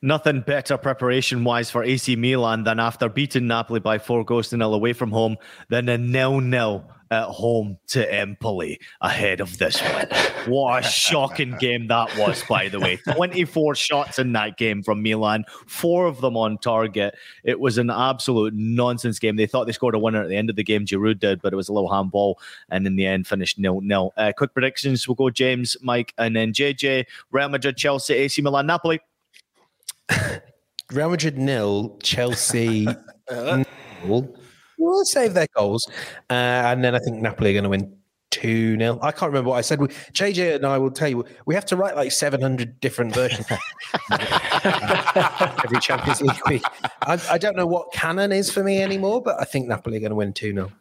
Nothing better preparation wise for AC Milan than after beating Napoli by four goals to nil away from home, than a nil nil at home to Empoli ahead of this one. What a shocking game that was, by the way. 24 shots in that game from Milan, four of them on target. It was an absolute nonsense game. They thought they scored a winner at the end of the game. Giroud did, but it was a little handball, and in the end finished nil nil. Uh, quick predictions. We'll go James, Mike, and then JJ. Real Madrid, Chelsea, AC Milan, Napoli. Real Madrid nil, Chelsea [laughs] nil. We'll save their goals, uh, and then I think Napoli are going to win 2 0. I can't remember what I said. We, JJ and I will tell you, we have to write like 700 different versions [laughs] every Champions League week. I, I, don't know what canon is for me anymore, but I think Napoli are going to win 2 0.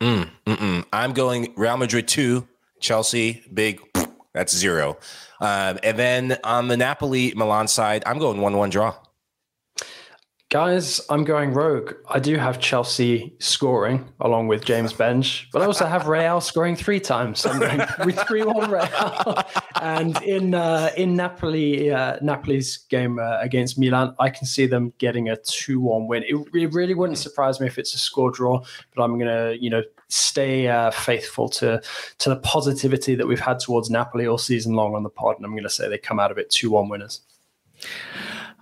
Mm, I'm going Real Madrid 2, Chelsea, big, that's zero. Um, and then on the Napoli Milan side, I'm going 1 1 draw. Guys, I'm going rogue. I do have Chelsea scoring along with James [laughs] Benge, but I also have Real scoring three times. So I'm going [laughs] 3 1 Real. and in uh, in Napoli, uh, Napoli's game uh, against Milan, I can see them getting a 2 1 win. It, it, really wouldn't surprise me if it's a score draw, but I'm going to, you know, stay uh, faithful to to the positivity that we've had towards Napoli all season long on the pod. And I'm going to say they come out of it 2 1 winners.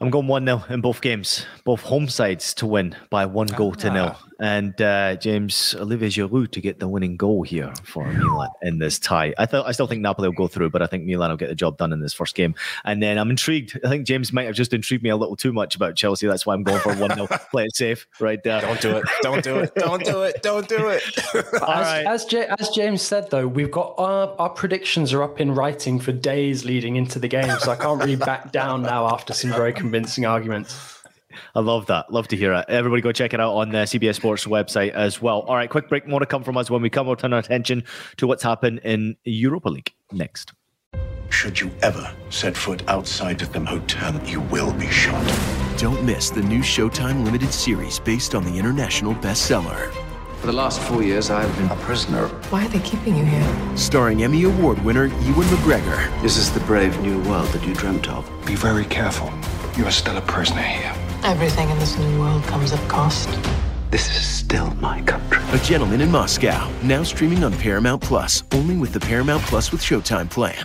I'm going 1 0 in both games, both home sides to win by one goal to nil. And uh, James Olivier Giroud to get the winning goal here for Milan in this tie. I thought I still think Napoli will go through, but I think Milan will get the job done in this first game. And then I'm intrigued. I think James might have just intrigued me a little too much about Chelsea. That's why I'm going for 1 0. [laughs] Play it safe right there. Don't do it. Don't do it. Don't do it. Don't do it. [laughs] All as, right. as, J- as, James said, though, we've got our, our predictions are up in writing for days leading into the game. So I can't really back down now after some very convincing arguments. I love that. Love to hear it. Everybody go check it out on the CBS Sports website as well. All right, quick break. More to come from us when we come. We'll turn our attention to what's happened in Europa League next. Should you ever set foot outside of the hotel, you will be shot. Don't miss the new Showtime limited series based on the international bestseller. For the last four years, I've been a prisoner. Why are they keeping you here? Starring Emmy Award winner Ewan McGregor. This is the brave new world that you dreamt of. Be very careful. You are still a prisoner here. Everything in this new world comes at cost. This is still my country. A Gentleman in Moscow, now streaming on Paramount Plus, only with the Paramount Plus with Showtime plan.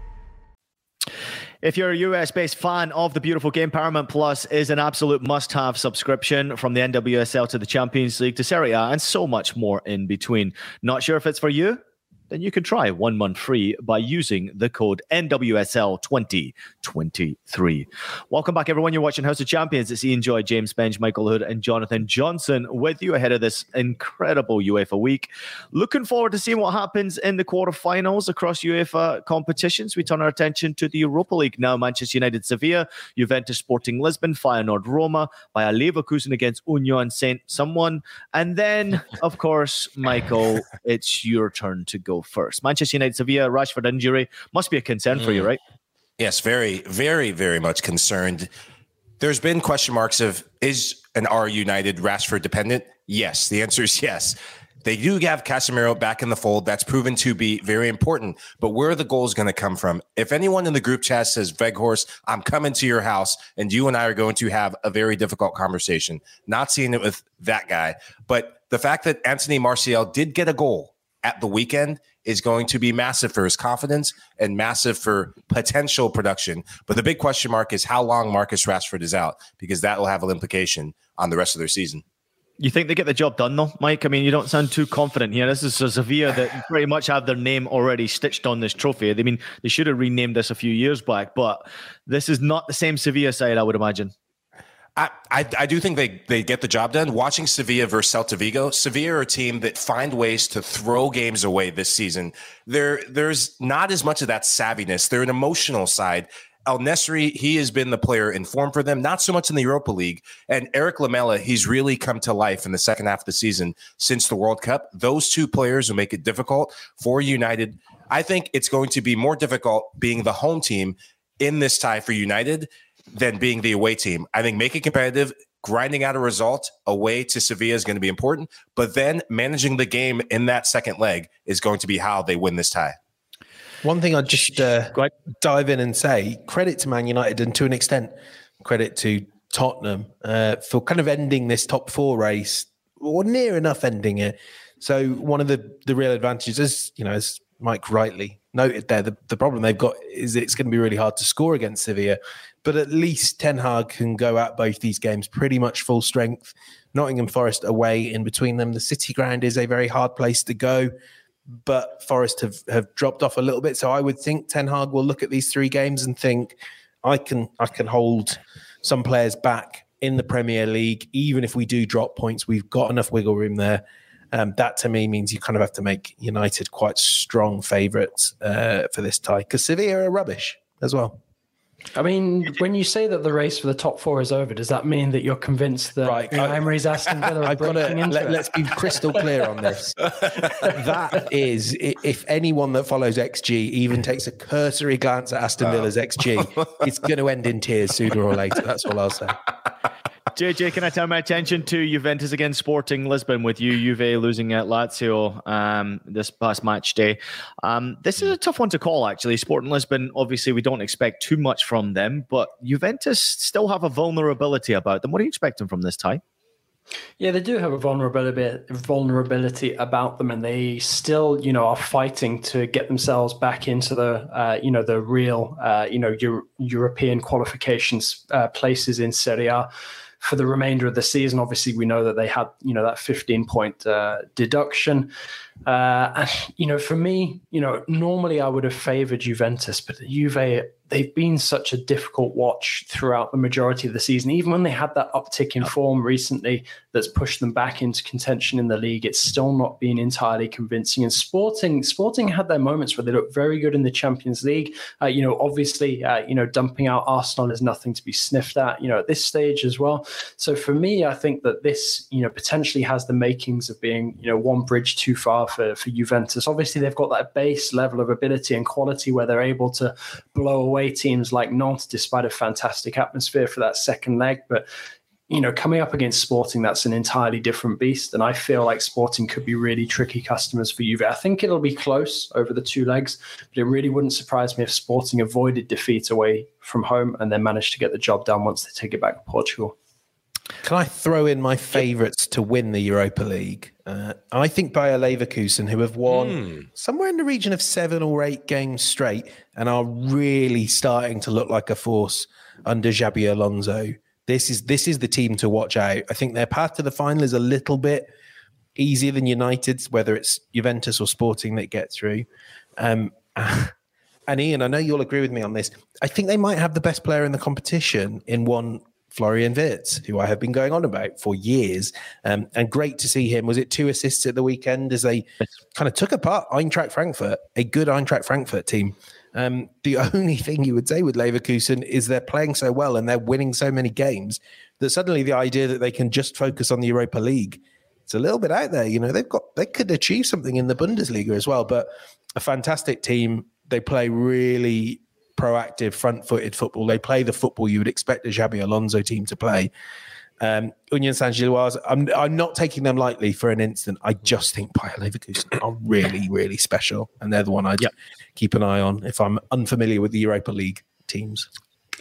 If you're a US based fan of the beautiful game, Paramount Plus is an absolute must have subscription from the NWSL to the Champions League to Serie A and so much more in between. Not sure if it's for you? Then you can try one month free by using the code NWSL2023. Welcome back, everyone. You're watching House of Champions. It's Ian Joy, James Benge, Michael Lahoud, and Jonathan Johnson with you ahead of this incredible UEFA week. Looking forward to seeing what happens in the quarterfinals across UEFA competitions. We turn our attention to the Europa League now. Manchester United, Sevilla, Juventus, Sporting Lisbon, Feyenoord, Roma, Bayer Leverkusen against Union Saint someone. And then, [laughs] of course, Michael, it's your turn to go first. Manchester United, Sevilla, Rashford injury must be a concern mm. for you, mm. right? Yes, very, very, very much concerned. There's been question marks of is an R United Rashford dependent? Yes. The answer is yes. They do have Casemiro back in the fold. That's proven to be very important. But where are the goals going to come from? If anyone in the group chat says, Weghorst, I'm coming to your house, and you and I are going to have a very difficult conversation, not seeing it with that guy. But the fact that Anthony Martial did get a goal at the weekend is going to be massive for his confidence and massive for potential production. But the big question mark is how long Marcus Rashford is out, because that will have an implication on the rest of their season. You think they get the job done though, Mike? I mean, you don't sound too confident here. This is a Sevilla that [sighs] pretty much have their name already stitched on this trophy. I mean, they should have renamed this a few years back, but this is not the same Sevilla side, I would imagine. I, I, do think they, they get the job done. Watching Sevilla versus Celta Vigo, Sevilla are a team that find ways to throw games away this season. There, there's not as much of that savviness. They're an emotional side. En-Nesyri, he has been the player in form for them, not so much in the Europa League. And Erik Lamela, he's really come to life in the second half of the season since the World Cup. Those two players will make it difficult for United. I think it's going to be more difficult being the home team in this tie for United than being the away team. I think make it competitive, grinding out a result away to Sevilla is going to be important, but then managing the game in that second leg is going to be how they win this tie. One thing I'd just uh, dive in and say credit to Man United and to an extent, credit to Tottenham uh, for kind of ending this top four race or near enough ending it. So one of the the real advantages is, you know, as Mike rightly noted there, the, the problem they've got is it's going to be really hard to score against Sevilla. But at least Ten Hag can go at both these games pretty much full strength. Nottingham Forest away in between them. The City ground is a very hard place to go, but Forest have, have dropped off a little bit. So I would think Ten Hag will look at these three games and think, I can I can hold some players back in the Premier League, even if we do drop points, we've got enough wiggle room there. Um, that to me means you kind of have to make United quite strong favourites uh, for this tie because Sevilla are rubbish as well. I mean, when you say that the race for the top four is over, does that mean that you're convinced that right. Emery's Aston Villa are [laughs] breaking gotta, into let, us be crystal clear on this. [laughs] that is, if anyone that follows XG even takes a cursory glance at Aston Villa's XG, it's going to end in tears sooner or later. That's all I'll say. [laughs] JJ, can I turn my attention to Juventus against Sporting Lisbon with you, Juve losing at Lazio um, this past match day. Um, this is a tough one to call, actually. Sporting Lisbon, obviously, we don't expect too much from them, but Juventus still have a vulnerability about them. What are you expecting from this tie? Yeah, they do have a vulnerability vulnerability about them, and they still, you know, are fighting to get themselves back into the, uh, you know, the real, uh, you know, Euro- European qualifications uh, places in Serie A for the remainder of the season. Obviously, we know that they had, you know, that 15 point uh, deduction. Uh, and, you know, for me, you know, normally I would have favored Juventus, but Juve they've been such a difficult watch throughout the majority of the season. Even when they had that uptick in form recently that's pushed them back into contention in the league, it's still not been entirely convincing. And Sporting, Sporting had their moments where they looked very good in the Champions League. Uh, you know, obviously, uh, you know, dumping out Arsenal is nothing to be sniffed at. You know, at this stage as well. So for me, I think that this, you know, potentially has the makings of being, you know, one bridge too far for for Juventus. Obviously, they've got that base level of ability and quality where they're able to blow away teams like Nantes, despite a fantastic atmosphere for that second leg. But you know, coming up against Sporting, that's an entirely different beast. And I feel like Sporting could be really tricky customers for Juve. I think it'll be close over the two legs, but it really wouldn't surprise me if Sporting avoided defeat away from home and then managed to get the job done once they take it back to Portugal. Can I throw in my favourites to win the Europa League? Uh, I think Bayer Leverkusen, who have won mm. somewhere in the region of seven or eight games straight and are really starting to look like a force under Xabi Alonso. This is this is the team to watch out. I think their path to the final is a little bit easier than United's, whether it's Juventus or Sporting that get through. Um, [laughs] and Ian, I know you'll agree with me on this. I think they might have the best player in the competition in one Florian Wirtz, who I have been going on about for years. Um, and great to see him. Was it two assists at the weekend as they kind of took apart Eintracht Frankfurt, a good Eintracht Frankfurt team? Um, the [laughs] only thing you would say with Leverkusen is they're playing so well and they're winning so many games that suddenly the idea that they can just focus on the Europa League, it's a little bit out there. You know, they've got they could achieve something in the Bundesliga as well. But a fantastic team. They play really proactive, front-footed football. They play the football you would expect a Xabi Alonso team to play. Um, Union Saint Gilloise, I'm I'm not taking them lightly for an instant. I just think Bayer Leverkusen are really, really special, and they're the one I'd yep. keep an eye on if I'm unfamiliar with the Europa League teams.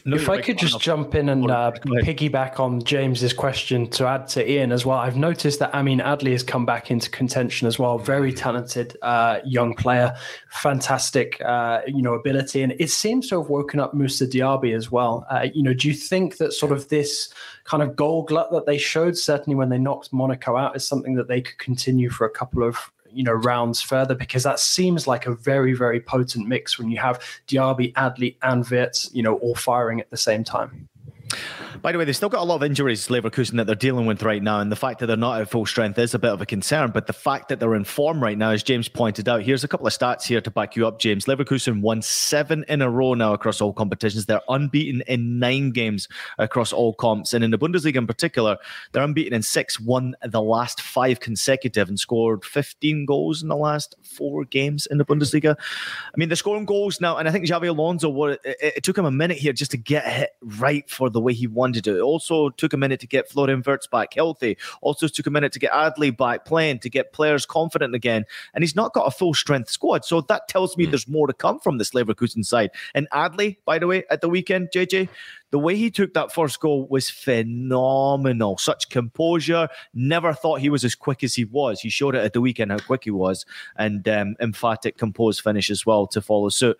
No, if I could just jump in and uh, piggyback on James's question to add to Ian as well, I've noticed that Amine Adli has come back into contention as well. Very talented uh, young player, fantastic, uh, you know, ability, and it seems to have woken up Moussa Diaby as well. Uh, you know, do you think that sort of this kind of goal glut that they showed, certainly when they knocked Monaco out, is something that they could continue for a couple of you know rounds further because that seems like a very very potent mix when you have Diaby, Adli, and Wirtz, you know, all firing at the same time. By the way, they've still got a lot of injuries, Leverkusen, that they're dealing with right now. And the fact that they're not at full strength is a bit of a concern. But the fact that they're in form right now, as James pointed out, here's a couple of stats here to back you up, James. Leverkusen won seven in a row now across all competitions. They're unbeaten in nine games across all comps. And in the Bundesliga in particular, they're unbeaten in six, won the last five consecutive, and scored 15 goals in the last four games in the Bundesliga. I mean, they're scoring goals now. And I think Xabi Alonso, it, it, it took him a minute here just to get hit right for the way he wanted to. It also took a minute to get Florian Wirtz back healthy. Also took a minute to get Adli back playing, to get players confident again. And he's not got a full strength squad. So that tells me mm. there's more to come from this Leverkusen side. And Adli, by the way, at the weekend, JJ, the way he took that first goal was phenomenal. Such composure. Never thought he was as quick as he was. He showed it at the weekend how quick he was, and um, emphatic, composed finish as well to follow suit.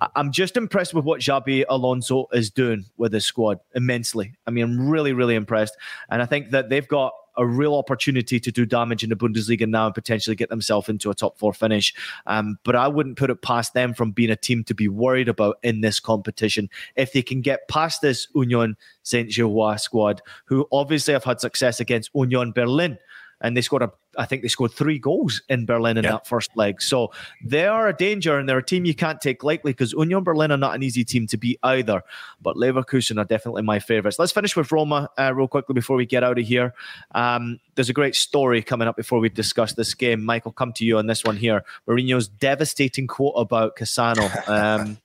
I- I'm just impressed with what Xabi Alonso is doing with his squad immensely. I mean, I'm really, really impressed, and I think that they've got a real opportunity to do damage in the Bundesliga now and potentially get themselves into a top four finish. Um, but I wouldn't put it past them from being a team to be worried about in this competition. If they can get past this Union Saint Gilloise squad, who obviously have had success against Union Berlin. And they scored a, I think they scored three goals in Berlin in that first leg. So they are a danger and they're a team you can't take lightly because Union Berlin are not an easy team to beat either. But Leverkusen are definitely my favourites. Let's finish with Roma uh, real quickly before we get out of here. Um, there's a great story coming up before we discuss this game. Michael, come to you on this one here. Mourinho's devastating quote about Cassano. [laughs] Um,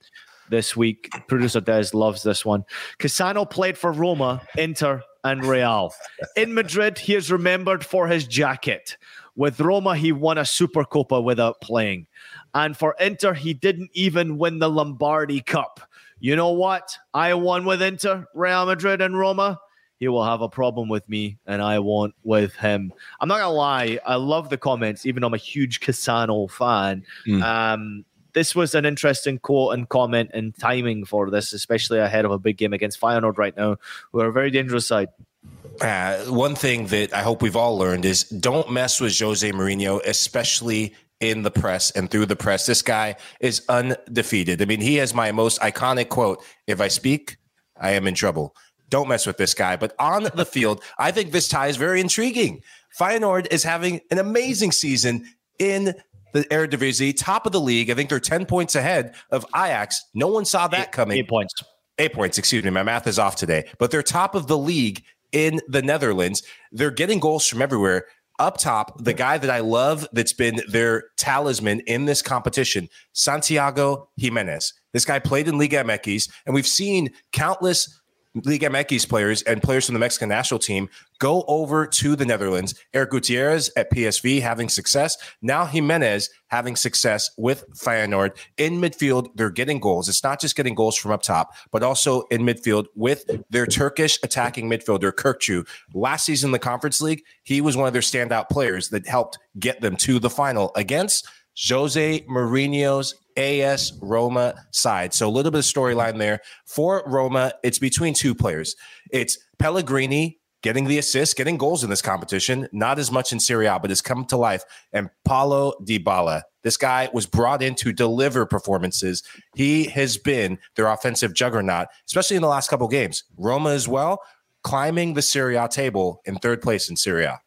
this week. Producer Des loves this one. Cassano played for Roma, Inter, and Real. In Madrid, he is remembered for his jacket. With Roma, he won a Supercopa without playing. And for Inter, he didn't even win the Lombardi Cup. You know what? I won with Inter, Real Madrid, and Roma. He will have a problem with me, and I won't with him. I'm not gonna lie, I love the comments, even though I'm a huge Cassano fan. Um, this was an interesting quote and comment and timing for this, especially ahead of a big game against Feyenoord right now, who are a very dangerous side. Uh, one thing that I hope we've all learned is don't mess with Jose Mourinho, especially in the press and through the press. This guy is undefeated. I mean, he has my most iconic quote If I speak, I am in trouble. Don't mess with this guy. But on the field, I think this tie is very intriguing. Feyenoord is having an amazing season in the Eredivisie, top of the league. I think they're 10 points ahead of Ajax. No one saw that coming. Eight points. Eight points, excuse me. My math is off today. But they're top of the league in the Netherlands. They're getting goals from everywhere. Up top, the guy that I love that's been their talisman in this competition, Santiago Jimenez. This guy played in Liga MX, and we've seen countless Liga MX players and players from the Mexican national team go over to the Netherlands. Eric Gutierrez at PSV having success. Now Jimenez having success with Feyenoord. In midfield, they're getting goals. It's not just getting goals from up top, but also in midfield with their Turkish attacking midfielder, Kökçü. Last season in the Conference League, he was one of their standout players that helped get them to the final against Jose Mourinho's AS Roma side. So a little bit of storyline there. For Roma, it's between two players. It's Pellegrini getting the assist, getting goals in this competition, not as much in Serie A, but has come to life. And Paulo Dybala. This guy was brought in to deliver performances. He has been their offensive juggernaut, especially in the last couple games. Roma as well, climbing the Serie A table in third place in Serie A.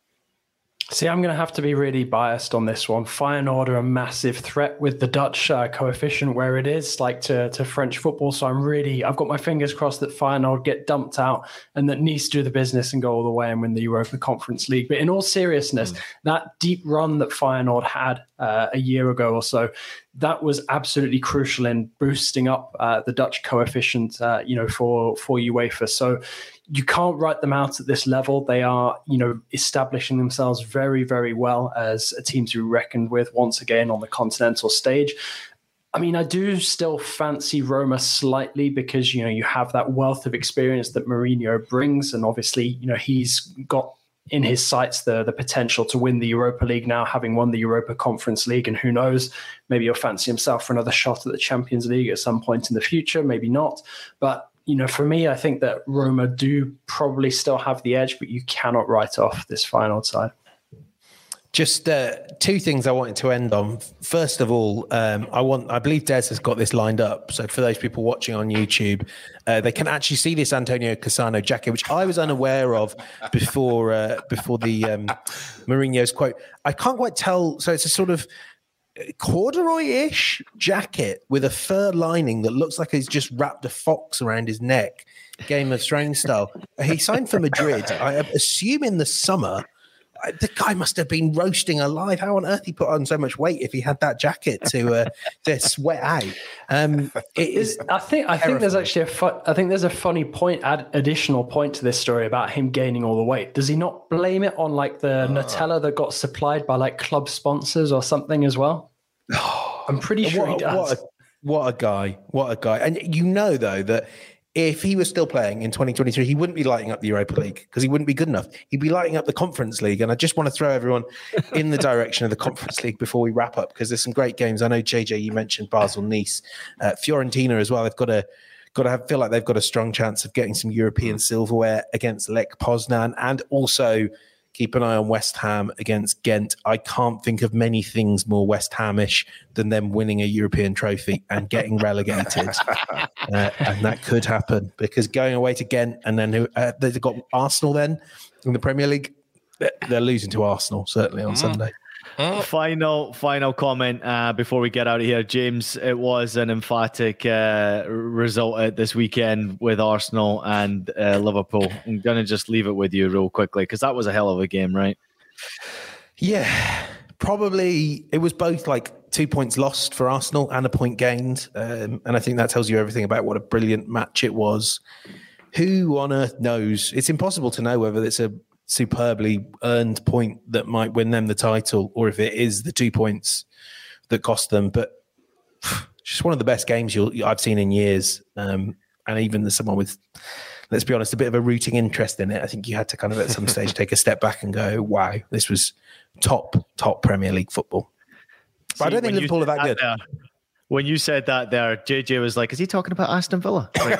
See, I'm going to have to be really biased on this one. Feyenoord are a massive threat with the Dutch uh, coefficient where it is, like to, to French football. So I'm really, I've got my fingers crossed that Feyenoord get dumped out and that Nice do the business and go all the way and win the Europa Conference League. But in all seriousness, that deep run that Feyenoord had uh, a year ago or so, that was absolutely crucial in boosting up uh, the Dutch coefficient, uh, you know, for for UEFA. So you can't write them out at this level. They are, you know, establishing themselves very, very well as a team to be reckoned with once again on the continental stage. I mean, I do still fancy Roma slightly because you know you have that wealth of experience that Mourinho brings, and obviously, you know, he's got in his sights the the potential to win the Europa League now, having won the Europa Conference League, and who knows, maybe he'll fancy himself for another shot at the Champions League at some point in the future, maybe not. But you know, for me, I think that Roma do probably still have the edge, but you cannot write off this final side. Just uh, two things I wanted to end on. First of all, um, I want I believe Des has got this lined up. So for those people watching on YouTube, uh, they can actually see this Antonio Cassano jacket, which I was unaware of before uh, before the um, Mourinho's quote. I can't quite tell. So it's a sort of corduroy-ish jacket with a fur lining that looks like he's just wrapped a fox around his neck, Game of Thrones style. He signed for Madrid. I assume in the summer. I- The guy must have been roasting alive. How on earth he put on so much weight if he had that jacket to uh, to sweat out? Um, it is. I think I think there's actually a fu- I think there's a funny point, add, additional point to this story about him gaining all the weight. Does he not blame it on like the Nutella that got supplied by like club sponsors or something as well? [sighs] I'm pretty sure what, he does. What a, what a guy! What a guy! And you know though that if he was still playing in 2023, he wouldn't be lighting up the Europa League because he wouldn't be good enough. He'd be lighting up the Conference League. And I just want to throw everyone in the direction of the Conference League before we wrap up because there's some great games. I know JJ, you mentioned Basel, Nice, uh, Fiorentina as well. They've got a got to have, feel like they've got a strong chance of getting some European silverware against Lech Poznan and also keep an eye on West Ham against Ghent. I can't think of many things more West Hamish than them winning a European trophy and getting [laughs] relegated. uh, and that could happen because going away to Ghent and then uh, they've got Arsenal then in the Premier League. They're losing to Arsenal certainly on mm. Sunday. Final, final comment uh, before we get out of here, James. It was an emphatic uh, result this weekend with Arsenal and uh, Liverpool. I'm gonna just leave it with you real quickly because that was a hell of a game, right? Yeah, probably it was both like two points lost for Arsenal and a point gained, um, and I think that tells you everything about what a brilliant match it was. Who on earth knows? It's impossible to know whether it's a superbly earned point that might win them the title, or if it is the two points that cost them. But [sighs] just one of the best games I've seen in years. Um, and even as someone with, let's be honest, a bit of a rooting interest in it, I think you had to kind of at some stage take a step back and go, "Wow, this was top top Premier League football. But See, I don't think Liverpool are that good. There, when you said that there, JJ was like, "Is he talking about Aston Villa?" Right [laughs]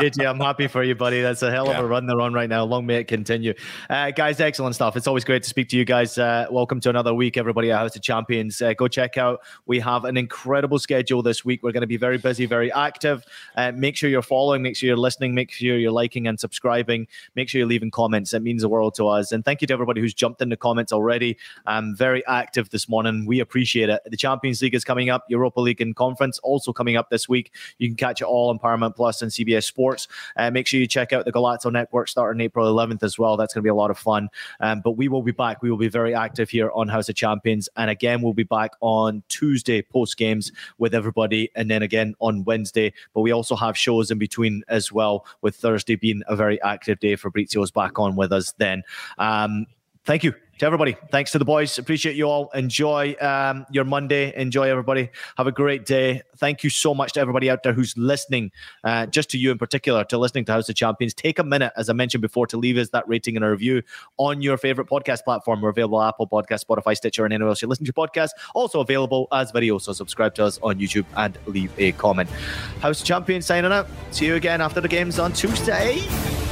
JJ, I'm happy for you, buddy. That's a hell of a run they're on right now. Long may it continue, uh, guys. Excellent stuff. It's always great to speak to you guys. Uh, welcome to another week, everybody at House of Champions. Uh, go check out. We have an incredible schedule this week. We're going to be very busy, very active. Uh, make sure you're following. Make sure you're listening. Make sure you're liking and subscribing. Make sure you're leaving comments. It means the world to us. And thank you to everybody who's jumped in the comments already. Um, very active this morning. We appreciate it the Champions League is coming up, Europa League and Conference also coming up this week. You can catch it all on Paramount Plus and CBS Sports. Uh, make sure you check out the Golazo Network starting April 11th as well. That's going to be a lot of fun. Um, but we will be back. We will be very active here on House of Champions. And again, we'll be back on Tuesday post games with everybody. And then again on Wednesday. But we also have shows in between as well, with Thursday being a very active day. Fabrizio's back on with us then. Um, thank you to everybody. Thanks to the boys. Appreciate you all. Enjoy um, your Monday. Enjoy everybody. Have a great day. Thank you so much to everybody out there who's listening, uh, just to you in particular, to listening to House of Champions. Take a minute, as I mentioned before, to leave us that rating and a review on your favorite podcast platform. We're available Apple Podcast, Spotify, Stitcher, and anywhere else you listen to podcasts. Also available as video. So subscribe to us on YouTube and leave a comment. House of Champions signing out. See you again after the games on Tuesday.